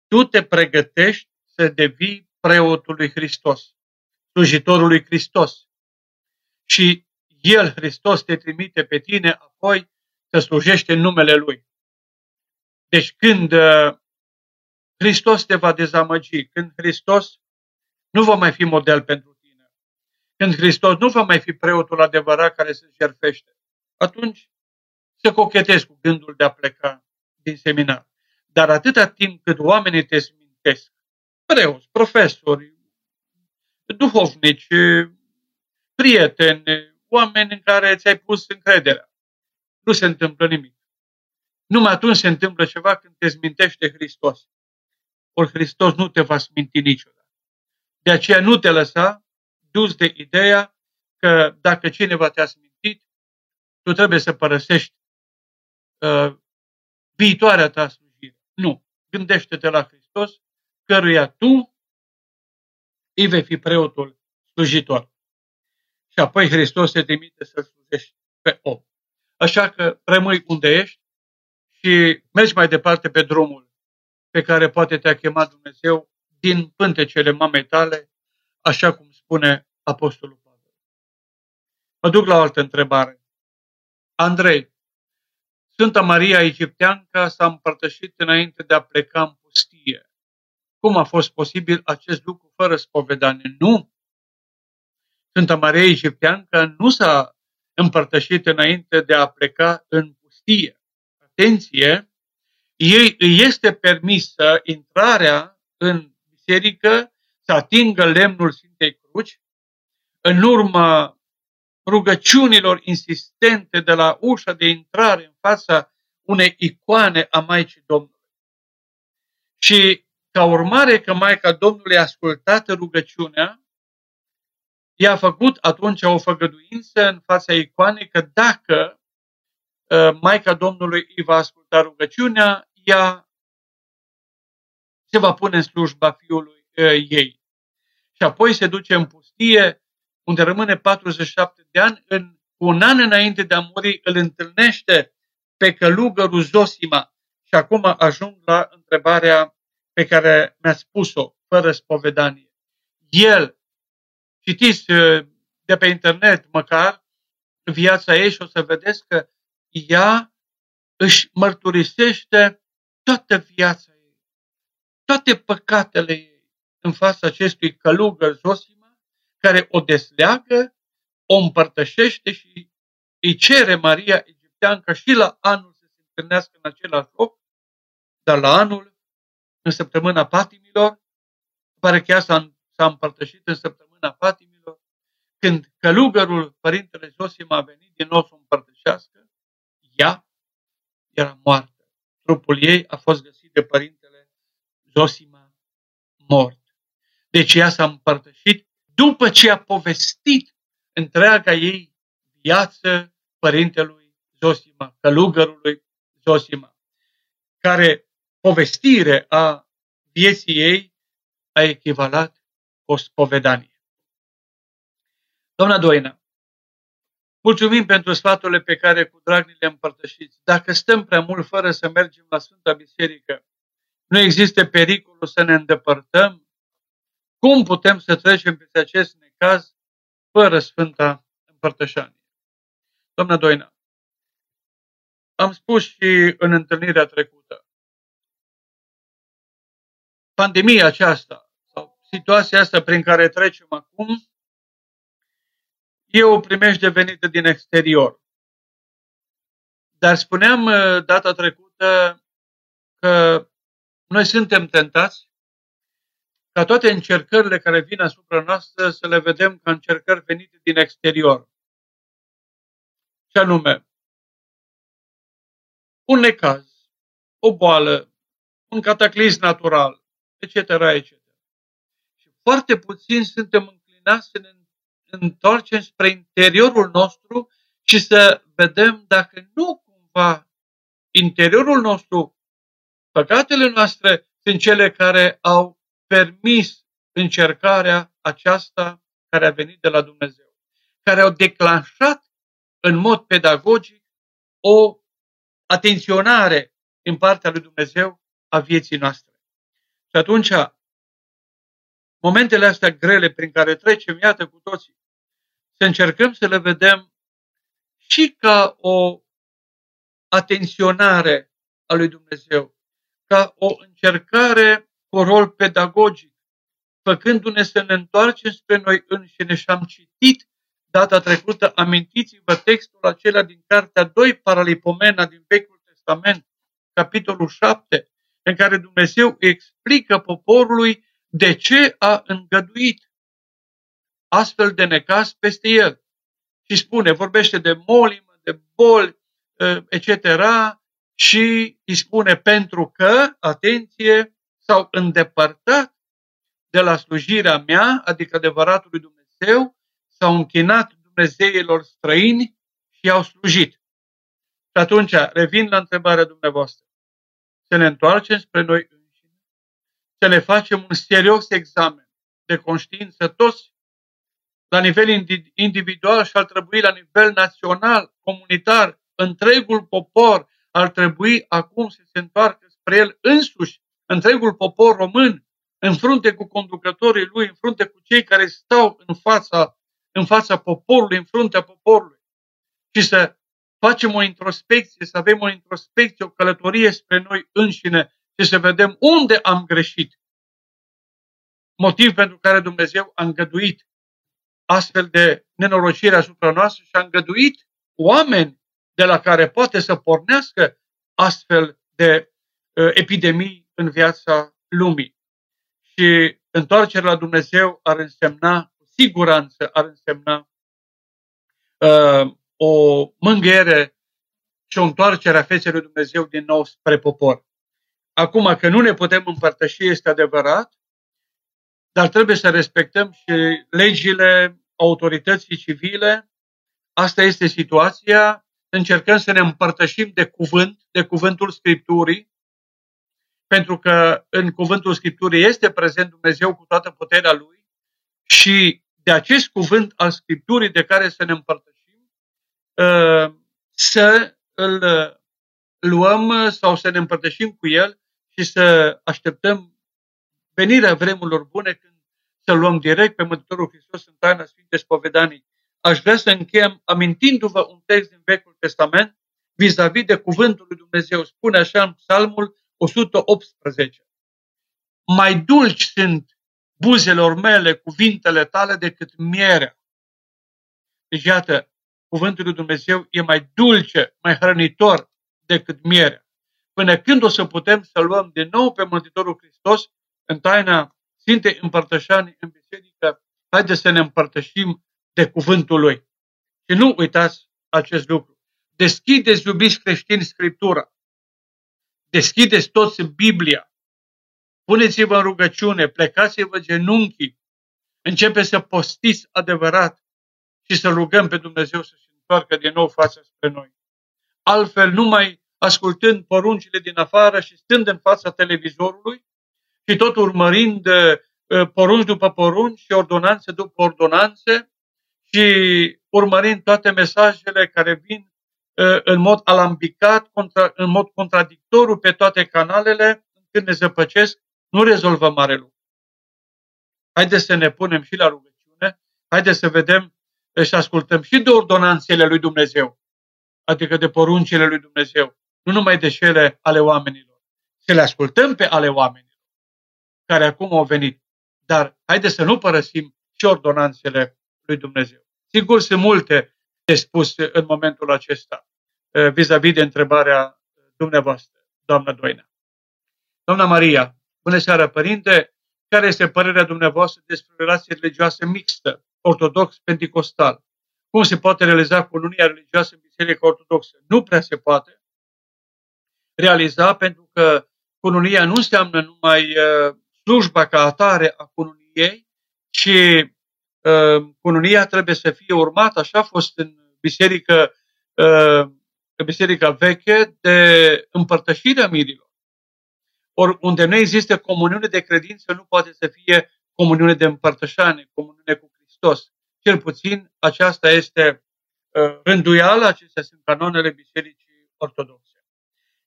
Tu te pregătești să devii preotul lui Hristos, slujitorul lui Hristos. Și El, Hristos, te trimite pe tine apoi să slujești în numele Lui. Deci când uh, Hristos te va dezamăgi, când Hristos nu va mai fi model pentru când Hristos nu va mai fi preotul adevărat care se jertfește, atunci să cochetezi cu gândul de a pleca din seminar. Dar atâta timp cât oamenii te smintesc, preoți, profesori, duhovnici, prieteni, oameni în care ți-ai pus încrederea, nu se întâmplă nimic. Numai atunci se întâmplă ceva când te smintește Hristos. Ori Hristos nu te va sminti niciodată. De aceea nu te lăsa dus de ideea că dacă cineva te-a smintit, tu trebuie să părăsești uh, viitoarea ta slujire. Nu. Gândește-te la Hristos, căruia tu îi vei fi preotul slujitor. Și apoi Hristos se trimite să slujești pe om. Așa că rămâi unde ești și mergi mai departe pe drumul pe care poate te-a chemat Dumnezeu din pântecele mamei tale, așa cum spune Apostolul Pavel. Mă duc la o altă întrebare. Andrei, Sfânta Maria Egipteanca s-a împărtășit înainte de a pleca în pustie. Cum a fost posibil acest lucru fără spovedanie? Nu! Sfânta Maria Egipteanca nu s-a împărtășit înainte de a pleca în pustie. Atenție! Ei îi este permisă intrarea în biserică să atingă lemnul Sfintei Cruci în urma rugăciunilor insistente de la ușa de intrare în fața unei icoane a Maicii Domnului. Și ca urmare că Maica Domnului a ascultat rugăciunea, i-a făcut atunci o făgăduință în fața icoanei că dacă uh, Maica Domnului îi va asculta rugăciunea, ea se va pune în slujba fiului uh, ei. Și apoi se duce în pustie unde rămâne 47 de ani, în un an înainte de a muri, îl întâlnește pe călugărul Zosima. Și acum ajung la întrebarea pe care mi-a spus-o, fără spovedanie. el, citiți uh, de pe internet măcar viața ei și o să vedeți că ea își mărturisește toată viața ei, toate păcatele ei în fața acestui călugăr Zosima, care o desleagă, o împărtășește și îi cere Maria Egipteancă și la anul să se întâlnească în același loc, dar la anul, în săptămâna patimilor, pare că ea s-a, s-a împărtășit în săptămâna patimilor, când călugărul Părintele Zosim a venit din nou să o împărtășească, ea era moartă. Trupul ei a fost găsit de Părintele Zosima mort. Deci ea s-a împărtășit după ce a povestit întreaga ei viață Părintelui Zosima, călugărului Zosima, care povestire a vieții ei a echivalat o spovedanie. Doamna Doina, mulțumim pentru sfaturile pe care cu drag ni le împărtășiți. Dacă stăm prea mult fără să mergem la Sfânta Biserică, nu există pericolul să ne îndepărtăm? Cum putem să trecem peste acest necaz fără Sfânta Împărtășanie? Doamna Doina, am spus și în întâlnirea trecută, pandemia aceasta sau situația asta prin care trecem acum e o primește venită din exterior. Dar spuneam uh, data trecută că noi suntem tentați ca toate încercările care vin asupra noastră să le vedem ca încercări venite din exterior. Ce anume, un necaz, o boală, un cataclism natural, etc., etc. Și foarte puțin suntem înclinați să ne întoarcem spre interiorul nostru și să vedem dacă nu cumva interiorul nostru, păcatele noastre sunt cele care au permis încercarea aceasta care a venit de la Dumnezeu, care au declanșat în mod pedagogic o atenționare din partea lui Dumnezeu a vieții noastre. Și atunci, momentele astea grele prin care trecem, iată cu toții, să încercăm să le vedem și ca o atenționare a lui Dumnezeu, ca o încercare cu rol pedagogic, făcându-ne să ne întoarcem spre noi înșine și am citit data trecută, amintiți-vă textul acela din cartea 2 Paralipomena din Vechiul Testament, capitolul 7, în care Dumnezeu explică poporului de ce a îngăduit astfel de necas peste el. Și spune, vorbește de molimă, de boli, ă, etc. Și îi spune, pentru că, atenție, s-au îndepărtat de la slujirea mea, adică adevăratul lui Dumnezeu, s-au închinat Dumnezeilor străini și i-au slujit. Și atunci, revin la întrebarea dumneavoastră să ne întoarcem spre noi înșine, să ne facem un serios examen de conștiință toți, la nivel individual și ar trebui la nivel național, comunitar, întregul popor ar trebui acum să se întoarcă spre el însuși, întregul popor român, în frunte cu conducătorii lui, în frunte cu cei care stau în fața, în fața poporului, în fruntea poporului și să facem o introspecție, să avem o introspecție, o călătorie spre noi înșine și să vedem unde am greșit. Motiv pentru care Dumnezeu a îngăduit astfel de nenorocire asupra noastră și a îngăduit oameni de la care poate să pornească astfel de uh, epidemii în viața lumii. Și întoarcerea la Dumnezeu ar însemna, cu siguranță, ar însemna uh, o mângâiere și o întoarcere a feței lui Dumnezeu din nou spre popor. Acum că nu ne putem împărtăși este adevărat, dar trebuie să respectăm și legile autorității civile. Asta este situația. Încercăm să ne împărtășim de cuvânt, de cuvântul Scripturii, pentru că în cuvântul Scripturii este prezent Dumnezeu cu toată puterea Lui și de acest cuvânt al Scripturii de care să ne împărtășim Uh, să îl uh, luăm sau să ne împărtășim cu el și să așteptăm venirea vremurilor bune când să luăm direct pe Mântuitorul Hristos în taina Sfintei Spovedanii. Aș vrea să încheiem amintindu-vă un text din Vechiul Testament vis-a-vis de cuvântul lui Dumnezeu. Spune așa în Psalmul 118. Mai dulci sunt buzelor mele cuvintele tale decât mierea. Deci iată, cuvântul lui Dumnezeu e mai dulce, mai hrănitor decât mierea. Până când o să putem să luăm din nou pe Mântuitorul Hristos în taina Sfintei Împărtășanii în biserică, haideți să ne împărtășim de cuvântul Lui. Și nu uitați acest lucru. Deschideți, iubiți creștini, Scriptura. Deschideți toți Biblia. Puneți-vă în rugăciune, plecați-vă genunchii, începe să postiți adevărat și să rugăm pe Dumnezeu să se întoarcă din nou fața spre noi. Altfel, numai ascultând poruncile din afară și stând în fața televizorului și tot urmărind uh, porunci după porunci și ordonanțe după ordonanțe și urmărind toate mesajele care vin uh, în mod alambicat, contra, în mod contradictoriu pe toate canalele, când ne zăpăcesc, nu rezolvăm mare lucru. Haideți să ne punem și la rugăciune, haideți să vedem și ascultăm și de ordonanțele lui Dumnezeu, adică de poruncile lui Dumnezeu, nu numai de cele ale oamenilor. Să le ascultăm pe ale oamenilor, care acum au venit. Dar haideți să nu părăsim și ordonanțele lui Dumnezeu. Sigur, sunt multe de spus în momentul acesta eh, vis-a-vis de întrebarea dumneavoastră, doamnă Doina. Doamna Maria, bună seara, părinte, care este părerea dumneavoastră despre relație religioasă mixtă ortodox-pentecostal. Cum se poate realiza colonia religioasă în Biserica Ortodoxă? Nu prea se poate realiza pentru că cununia nu înseamnă numai uh, slujba ca atare a cununiei, ci uh, cununia trebuie să fie urmată, așa a fost în biserică, uh, în biserica veche, de împărtășirea mirilor. Ori unde nu există comuniune de credință, nu poate să fie comuniune de împărtășanie, comuniune cu Hristos. Cel puțin aceasta este uh, rânduială, acestea sunt canonele Bisericii Ortodoxe.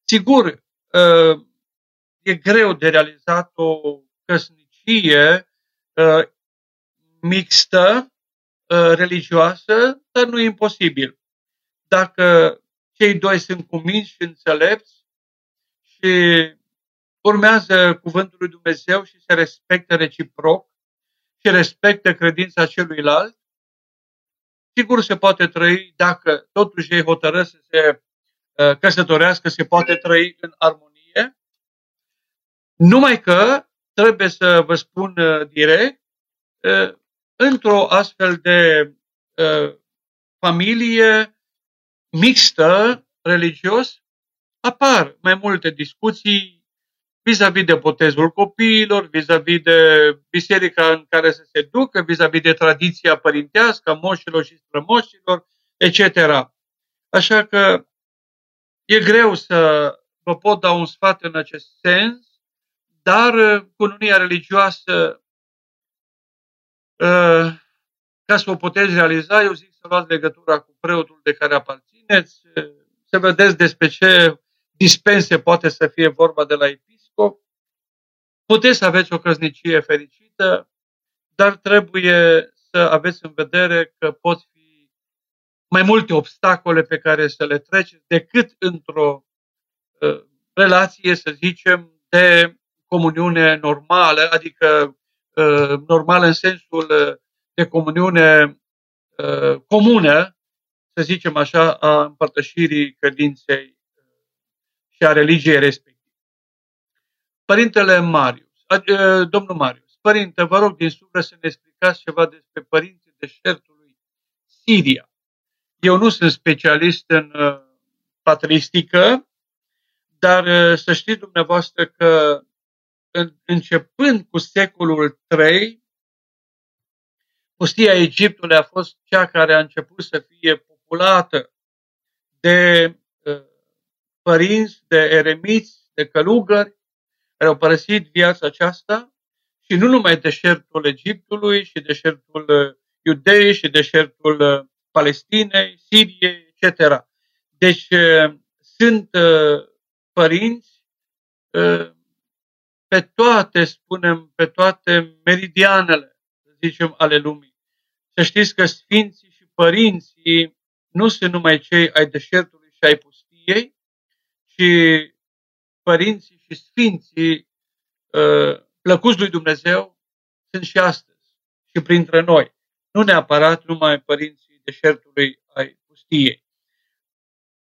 Sigur, uh, e greu de realizat o căsnicie uh, mixtă, religioasă, dar nu e imposibil. Dacă cei doi sunt cuminți și înțelepți și urmează cuvântul lui Dumnezeu și se respectă reciproc, și respectă credința celuilalt, sigur se poate trăi dacă totuși ei hotărăsc să se uh, căsătorească, se poate trăi în armonie, numai că trebuie să vă spun uh, direct, uh, într-o astfel de familie mixtă, religios, apar mai multe discuții, vis-a-vis de botezul copiilor, vis-a-vis de biserica în care să se ducă, vis-a-vis de tradiția părintească a moșilor și strămoșilor, etc. Așa că e greu să vă pot da un sfat în acest sens, dar uh, cununia religioasă, uh, ca să o puteți realiza, eu zic să luați legătura cu preotul de care aparțineți, uh, să vedeți despre ce dispense poate să fie vorba de la episcop, Puteți să aveți o căsnicie fericită, dar trebuie să aveți în vedere că pot fi mai multe obstacole pe care să le treceți decât într-o uh, relație, să zicem, de comuniune normală, adică uh, normală în sensul uh, de comuniune comună, să zicem așa, a împărtășirii credinței și a religiei respective. Părintele Marius, domnul Marius, părinte, vă rog din suflet să ne explicați ceva despre părinții deșertului Siria. Eu nu sunt specialist în patristică, dar să știți dumneavoastră că începând cu secolul III, pustia Egiptului a fost cea care a început să fie populată de părinți, de eremiți, de călugări, care au părăsit viața aceasta și nu numai deșertul Egiptului și deșertul uh, Iudei și deșertul uh, Palestinei, Siriei, etc. Deci uh, sunt părinți pe toate, spunem, pe toate meridianele zicem, ale lumii. Să știți că sfinții și părinții nu sunt numai cei ai deșertului și ai pustiei, ci părinții și sfinții uh, plăcuți lui Dumnezeu sunt și astăzi și printre noi. Nu neapărat numai părinții deșertului ai pustiei.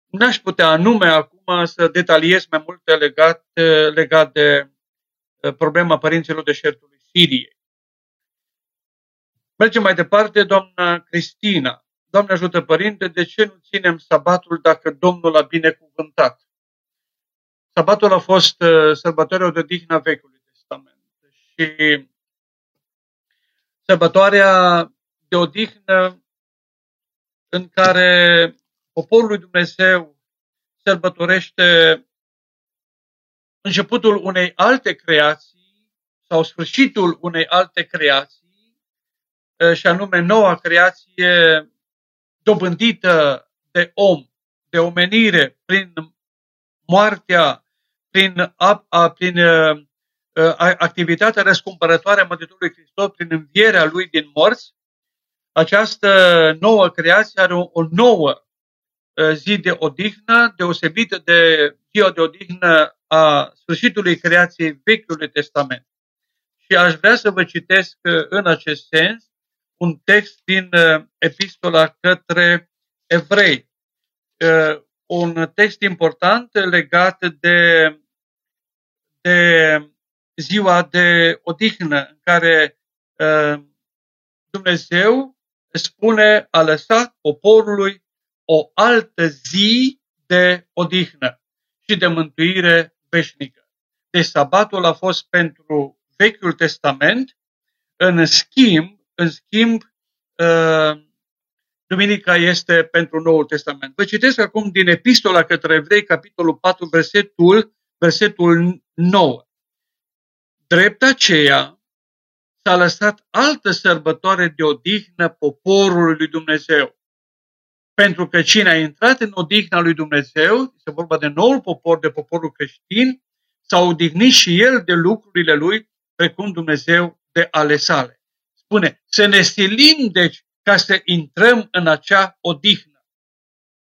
N-aș putea anume acum să detaliez mai multe legat, legat de uh, problema părinților deșertului Siriei. Mergem mai departe, doamna Cristina. Doamne ajută, Părinte, de ce nu ținem sabatul dacă Domnul a binecuvântat? Sabatul a fost uh, sărbătoarea de odihnă Vechiului Testament și sărbătoarea de odihnă în care poporul lui Dumnezeu sărbătorește începutul unei alte creații sau sfârșitul unei alte creații, și anume noua creație dobândită de om, de omenire, prin moartea, prin, a, a, prin a, activitatea răscumpărătoare a Mântuitorului Hristos, prin învierea Lui din morți, această nouă creație are o, o nouă Uh, zi de odihnă, deosebită de ziua de odihnă a sfârșitului creației Vechiului Testament. Și aș vrea să vă citesc uh, în acest sens un text din uh, epistola către evrei. Un text important legat de, de ziua de odihnă în care Dumnezeu spune a lăsat poporului o altă zi de odihnă și de mântuire veșnică. Deci sabatul a fost pentru Vechiul Testament, în schimb, în schimb, uh, Duminica este pentru Noul Testament. Vă citesc acum din Epistola către Evrei, capitolul 4, versetul, versetul 9. Drept aceea s-a lăsat altă sărbătoare de odihnă poporului lui Dumnezeu pentru că cine a intrat în odihna lui Dumnezeu, este vorba de noul popor, de poporul creștin, s-a odihnit și el de lucrurile lui, precum Dumnezeu de ale sale. Spune, să ne silim, deci, ca să intrăm în acea odihnă.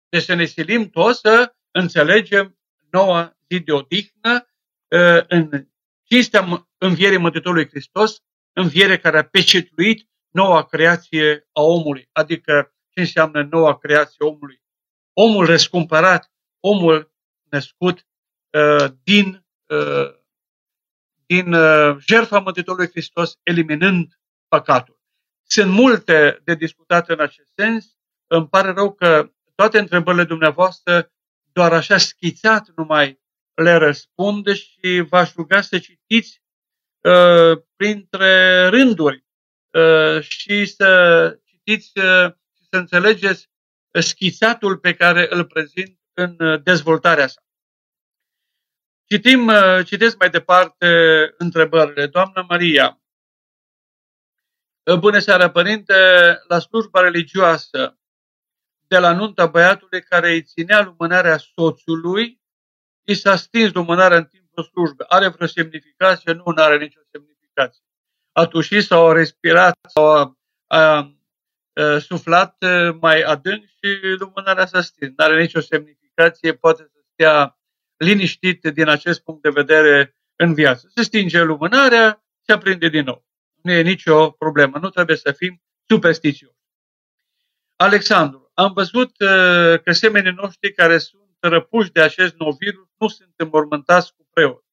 Deci să ne silim toți să înțelegem noua zi de odihnă ă, în cinstea învierii Mântuitorului Hristos, înviere care a pecetuit noua creație a omului, adică ce înseamnă noua creație omului. Omul răscumpărat, omul născut uh, din, uh, din uh, jertfa Mântuitorului Hristos, eliminând păcatul. Sunt multe de discutat în acest sens. Îmi pare rău că toate întrebările dumneavoastră doar așa schițat numai le răspund și v-aș ruga să citiți uh, printre rânduri uh, și să citiți uh, să înțelegeți schițatul pe care îl prezint în uh, dezvoltarea sa. Citim, uh, citesc mai departe întrebările. Doamna Maria, Bună seara, părinte! La slujba religioasă de la nunta băiatului care îi ținea lumânarea soțului, i s-a stins lumânarea în timpul slujbei. Are vreo semnificație? Nu, nu are nicio semnificație. A tușit sau a respirat sau a, a Uh, suflat uh, mai adânc și lumânarea s-a stins. Nu are nicio semnificație, poate să stea liniștit din acest punct de vedere în viață. Se stinge lumânarea, se aprinde din nou. Nu e nicio problemă, nu trebuie să fim superstițioși. Alexandru, am văzut uh, că semenii noștri care sunt răpuși de acest nou virus nu sunt înmormântați cu preot.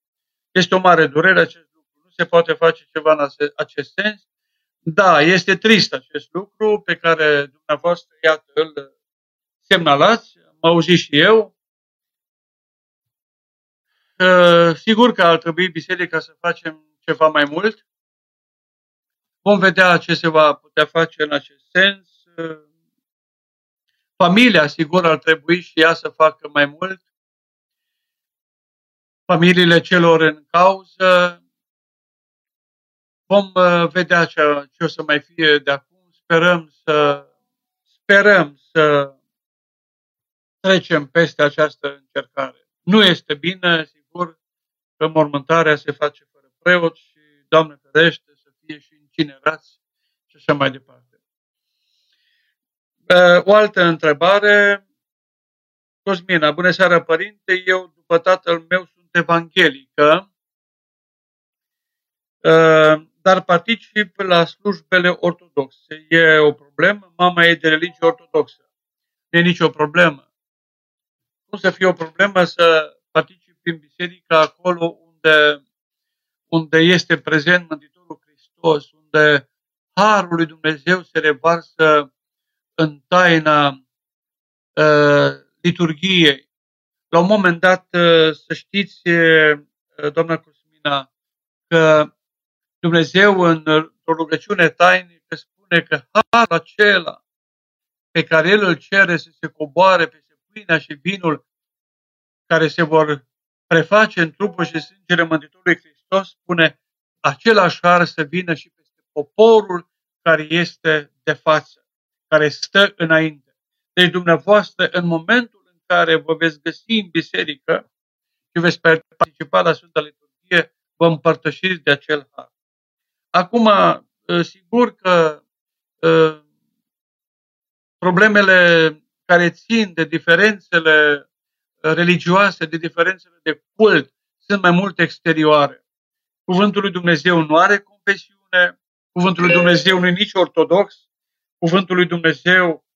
Este o mare durere acest lucru. Nu se poate face ceva în acest sens. Da, este trist acest lucru pe care dumneavoastră, iată, îl semnalați, am auzit și eu. Sigur că ar trebui biserica să facem ceva mai mult. Vom vedea ce se va putea face în acest sens. Familia, sigur, ar trebui și ea să facă mai mult. Familiile celor în cauză, Vom uh, vedea ce, ce o să mai fie de acum. Sperăm să, sperăm să trecem peste această încercare. Nu este bine, sigur, că mormântarea se face fără preot și, Doamne ferește, să fie și incinerați și așa mai departe. O altă întrebare. Cosmina, bună seara, părinte. Eu, după tatăl meu, sunt evanghelică, dar particip la slujbele ortodoxe. E o problemă? Mama e de religie ortodoxă. Nu e nicio problemă. Nu să fie o problemă să participi în biserică acolo unde, unde este prezent Mântuitorul Hristos, unde Harul lui Dumnezeu se revarsă în taina uh, liturgiei. La un moment dat, uh, să știți, uh, doamna Cosmina, că Dumnezeu în o rugăciune tainică spune că harul acela pe care El îl cere să se coboare peste pâinea și vinul care se vor preface în trupul și sângele Mântuitorului Hristos, spune același har să vină și peste poporul care este de față, care stă înainte. Deci dumneavoastră, în momentul în care vă veți găsi în biserică și veți participa la Sfânta Liturghie, vă împărtășiți de acel har. Acum, ă, sigur că ă, problemele care țin de diferențele religioase, de diferențele de cult, sunt mai mult exterioare. Cuvântul lui Dumnezeu nu are confesiune, cuvântul lui Dumnezeu nu e nici ortodox, cuvântul lui Dumnezeu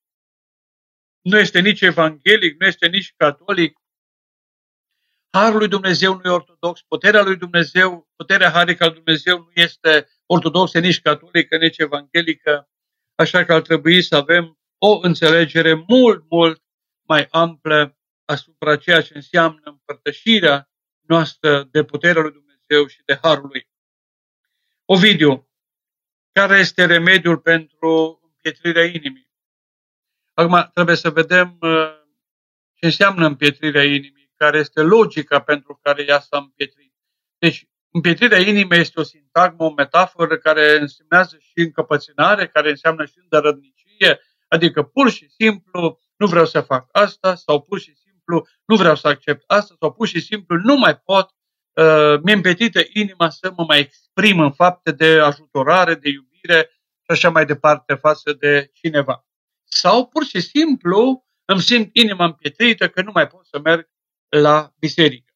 nu este nici evanghelic, nu este nici catolic. Harul lui Dumnezeu nu e ortodox, puterea lui Dumnezeu, puterea harică al Dumnezeu nu este ortodoxă, nici catolică, nici evanghelică, așa că ar trebui să avem o înțelegere mult, mult mai amplă asupra ceea ce înseamnă împărtășirea noastră de puterea lui Dumnezeu și de harul lui. Ovidiu, care este remediul pentru împietrirea inimii? Acum trebuie să vedem uh, ce înseamnă împietrirea inimii, care este logica pentru care ea s-a împietrit. Deci, împietrirea inimii este o sintagmă, o metaforă care însemnează și încăpățânare, care înseamnă și îndărădnicie, adică pur și simplu nu vreau să fac asta sau pur și simplu nu vreau să accept asta sau pur și simplu nu mai pot, uh, mi-e împietită inima să mă mai exprim în fapte de ajutorare, de iubire și așa mai departe față de cineva. Sau pur și simplu îmi simt inima împietrită că nu mai pot să merg la biserică.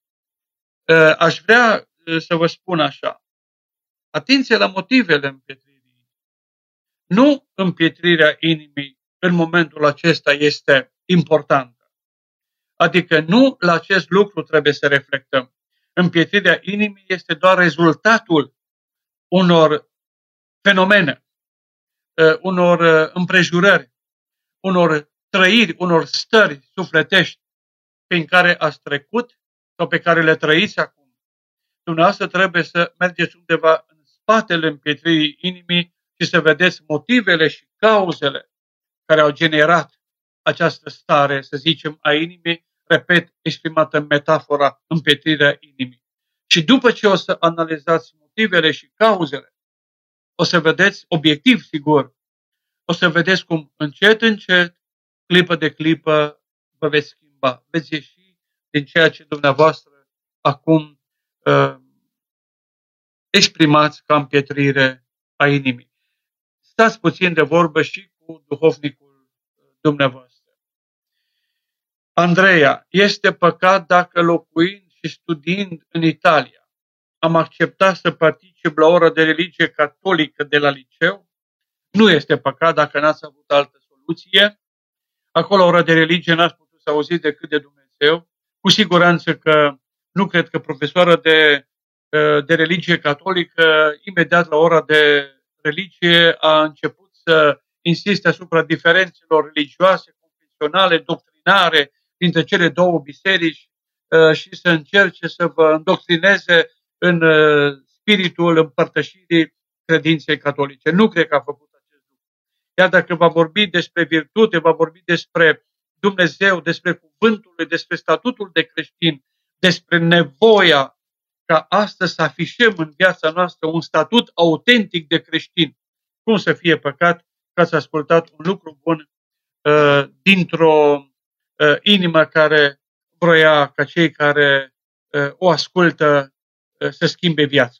Uh, aș vrea uh, să vă spun așa. Atenție la motivele împietririi. Nu împietrirea inimii în momentul acesta este importantă. Adică nu la acest lucru trebuie să reflectăm. Împietrirea inimii este doar rezultatul unor fenomene, uh, unor împrejurări, unor trăiri, unor stări sufletești prin care ați trecut sau pe care le trăiți acum. Dumneavoastră trebuie să mergeți undeva în spatele împietririi inimii și să vedeți motivele și cauzele care au generat această stare, să zicem, a inimii, repet, exprimată în metafora împietrirea inimii. Și după ce o să analizați motivele și cauzele, o să vedeți, obiectiv sigur, o să vedeți cum încet, încet, clipă de clipă, vă veți schimba. Veți ieși din ceea ce dumneavoastră acum uh, exprimați ca împietrire a inimii. Stați puțin de vorbă și cu duhovnicul uh, dumneavoastră. Andreea, este păcat dacă locuind și studiind în Italia am acceptat să particip la ora de religie catolică de la liceu? Nu este păcat dacă n-ați avut altă soluție. Acolo, ora de religie, n-ați putut să auziți decât de Dumnezeu. Cu siguranță că nu cred că profesoara de, ă, de religie catolică, imediat la ora de religie, a început să insiste asupra diferențelor religioase, confesionale, doctrinare dintre cele două biserici ă, și să încerce să vă îndoctrineze în ă, spiritul împărtășirii credinței catolice. Nu cred că a făcut iar dacă va vorbi despre virtute, va vorbi despre Dumnezeu, despre cuvântul lui, despre statutul de creștin, despre nevoia ca astăzi să afișăm în viața noastră un statut autentic de creștin. Cum să fie păcat că ați ascultat un lucru bun uh, dintr-o uh, inimă care vroia ca cei care uh, o ascultă uh, să schimbe viața.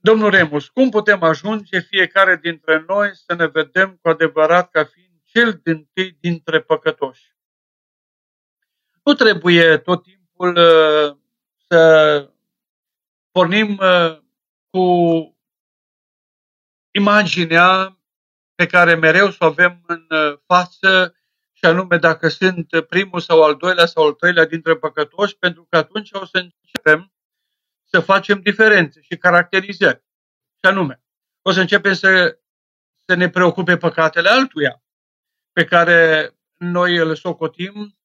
Domnul Remus, cum putem ajunge fiecare dintre noi să ne vedem cu adevărat ca fiind cel din tâi dintre păcătoși? Nu trebuie tot timpul uh, să pornim uh, cu imaginea pe care mereu să o avem în uh, față și anume dacă sunt primul sau al doilea sau al treilea dintre păcătoși, pentru că atunci o să începem să facem diferențe și caracterizări. Și anume, o să începem să, să ne preocupe păcatele altuia, pe care noi îl socotim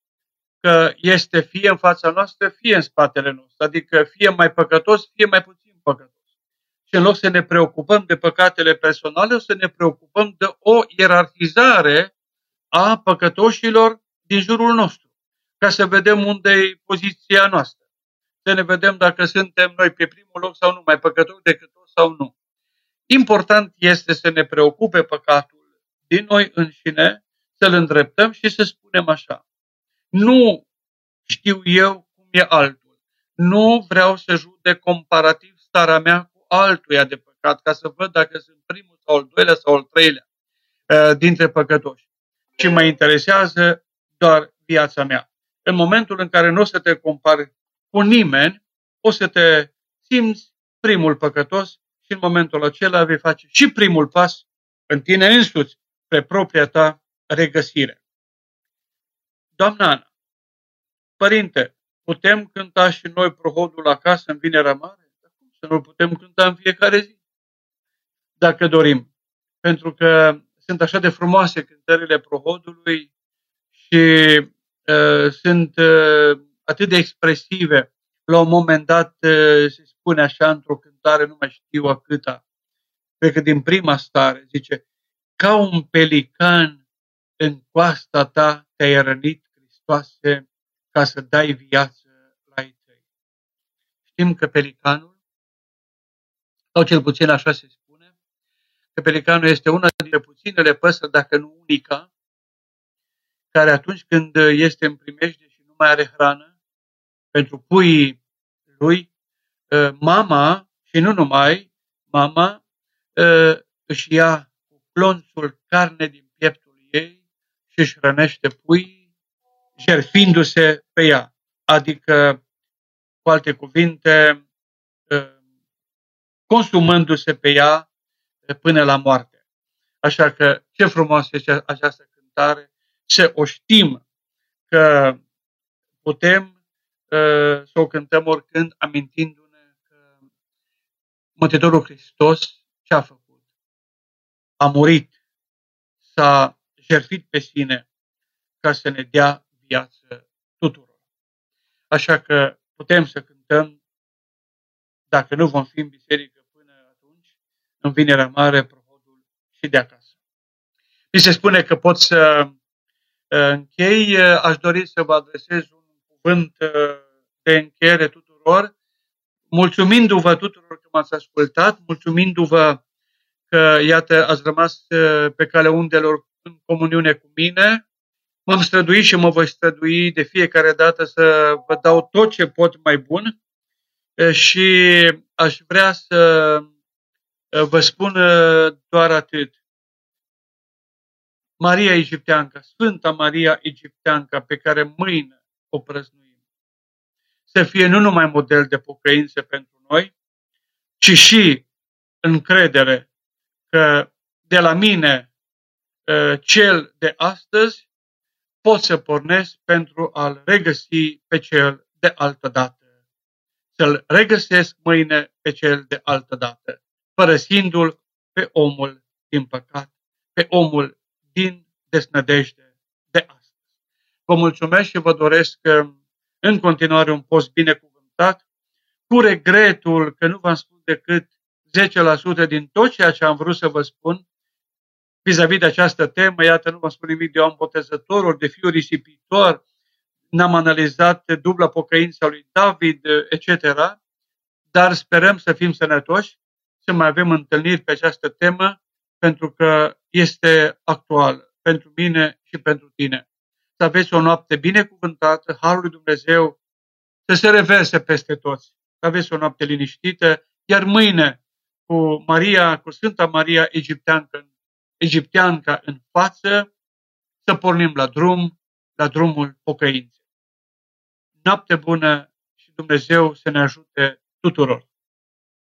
că este fie în fața noastră, fie în spatele nostru, adică fie mai păcătos, fie mai puțin păcătos. Și în loc să ne preocupăm de păcatele personale, o să ne preocupăm de o ierarhizare a păcătoșilor din jurul nostru, ca să vedem unde e poziția noastră. Să ne vedem dacă suntem noi pe primul loc sau nu, mai păcătoși decât toți sau nu. Important este să ne preocupe păcatul din noi înșine, să-l îndreptăm și să spunem așa. Nu știu eu cum e altul. Nu vreau să judec comparativ starea mea cu altuia de păcat, ca să văd dacă sunt primul sau al doilea sau al treilea uh, dintre păcătoși. Și mă interesează doar viața mea. În momentul în care nu o să te compari cu nimeni, o să te simți primul păcătos și în momentul acela vei face și primul pas în tine însuți, pe propria ta regăsire. Doamna Ana, Părinte, putem cânta și noi prohodul acasă în Vinerea Mare? Cum să nu putem cânta în fiecare zi? Dacă dorim. Pentru că sunt așa de frumoase cântările prohodului și uh, sunt uh, atât de expresive. La un moment dat uh, se spune așa într-o cântare, nu mai știu a câta, cred că din prima stare, zice, ca un pelican în coasta ta te-ai rănit, Hristoase, ca să dai viață la ei tăi. Știm că pelicanul, sau cel puțin așa se spune, că pelicanul este una dintre puținele păsări, dacă nu unica, care atunci când este în primejde și nu mai are hrană, pentru puii lui, ă, mama, și nu numai, mama ă, își ia cu clonțul carne din pieptul ei și își hrănește puii jertfindu-se pe ea. Adică, cu alte cuvinte, ă, consumându-se pe ea până la moarte. Așa că ce frumos este această cântare, să o știm că putem ă, să o cântăm oricând amintindu-ne că Mântuitorul Hristos ce a făcut? A murit, s-a jertfit pe sine ca să ne dea viață tuturor. Așa că putem să cântăm, dacă nu vom fi în biserică până atunci, în Vinerea Mare, prohodul și de acasă. Mi se spune că pot să uh, închei, uh, aș dori să vă adresez un cuvânt uh, de încheiere tuturor, mulțumindu-vă tuturor că m-ați ascultat, mulțumindu-vă că, iată, ați rămas pe calea undelor în comuniune cu mine, M-am străduit și mă voi strădui de fiecare dată să vă dau tot ce pot mai bun. Și aș vrea să vă spun doar atât. Maria Egipteanca, Sfânta Maria Egipteanca, pe care mâine o prăznuim, să fie nu numai model de pocăință pentru noi, ci și încredere că de la mine, cel de astăzi, pot să pornesc pentru a-l regăsi pe cel de altă dată. Să-l regăsesc mâine pe cel de altă dată, părăsindu-l pe omul din păcat, pe omul din desnădejde de astăzi. Vă mulțumesc și vă doresc um, în continuare un post binecuvântat, cu regretul că nu v-am spus decât 10% din tot ceea ce am vrut să vă spun, vis-a-vis de această temă. Iată, nu vă spun nimic de om botezător, de fiul risipitor, n-am analizat dubla pocăința lui David, etc. Dar sperăm să fim sănătoși, să mai avem întâlniri pe această temă, pentru că este actuală pentru mine și pentru tine. Să aveți o noapte binecuvântată, Harul lui Dumnezeu să se reverse peste toți. Să aveți o noapte liniștită, iar mâine cu Maria, cu Sfânta Maria Egipteancă, Egipteanca în față, să pornim la drum, la drumul pocăinței. Noapte bună și Dumnezeu să ne ajute tuturor!